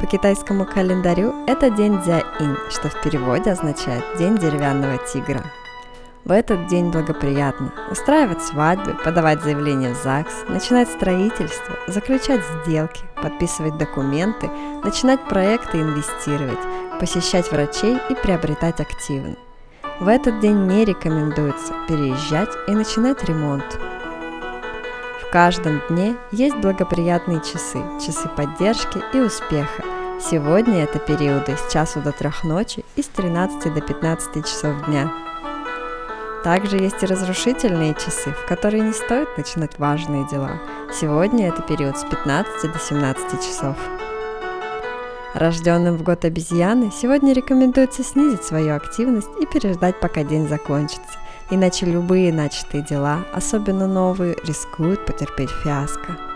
По китайскому календарю это день Дзя-Инь, что в переводе означает «день деревянного тигра». В этот день благоприятно устраивать свадьбы, подавать заявления в ЗАГС, начинать строительство, заключать сделки, подписывать документы, начинать проекты инвестировать, посещать врачей и приобретать активы. В этот день не рекомендуется переезжать и начинать ремонт. В каждом дне есть благоприятные часы, часы поддержки и успеха. Сегодня это периоды с часу до трех ночи и с 13 до 15 часов дня. Также есть и разрушительные часы, в которые не стоит начинать важные дела. Сегодня это период с 15 до 17 часов. Рожденным в год обезьяны сегодня рекомендуется снизить свою активность и переждать, пока день закончится, иначе любые начатые дела, особенно новые, рискуют потерпеть фиаско.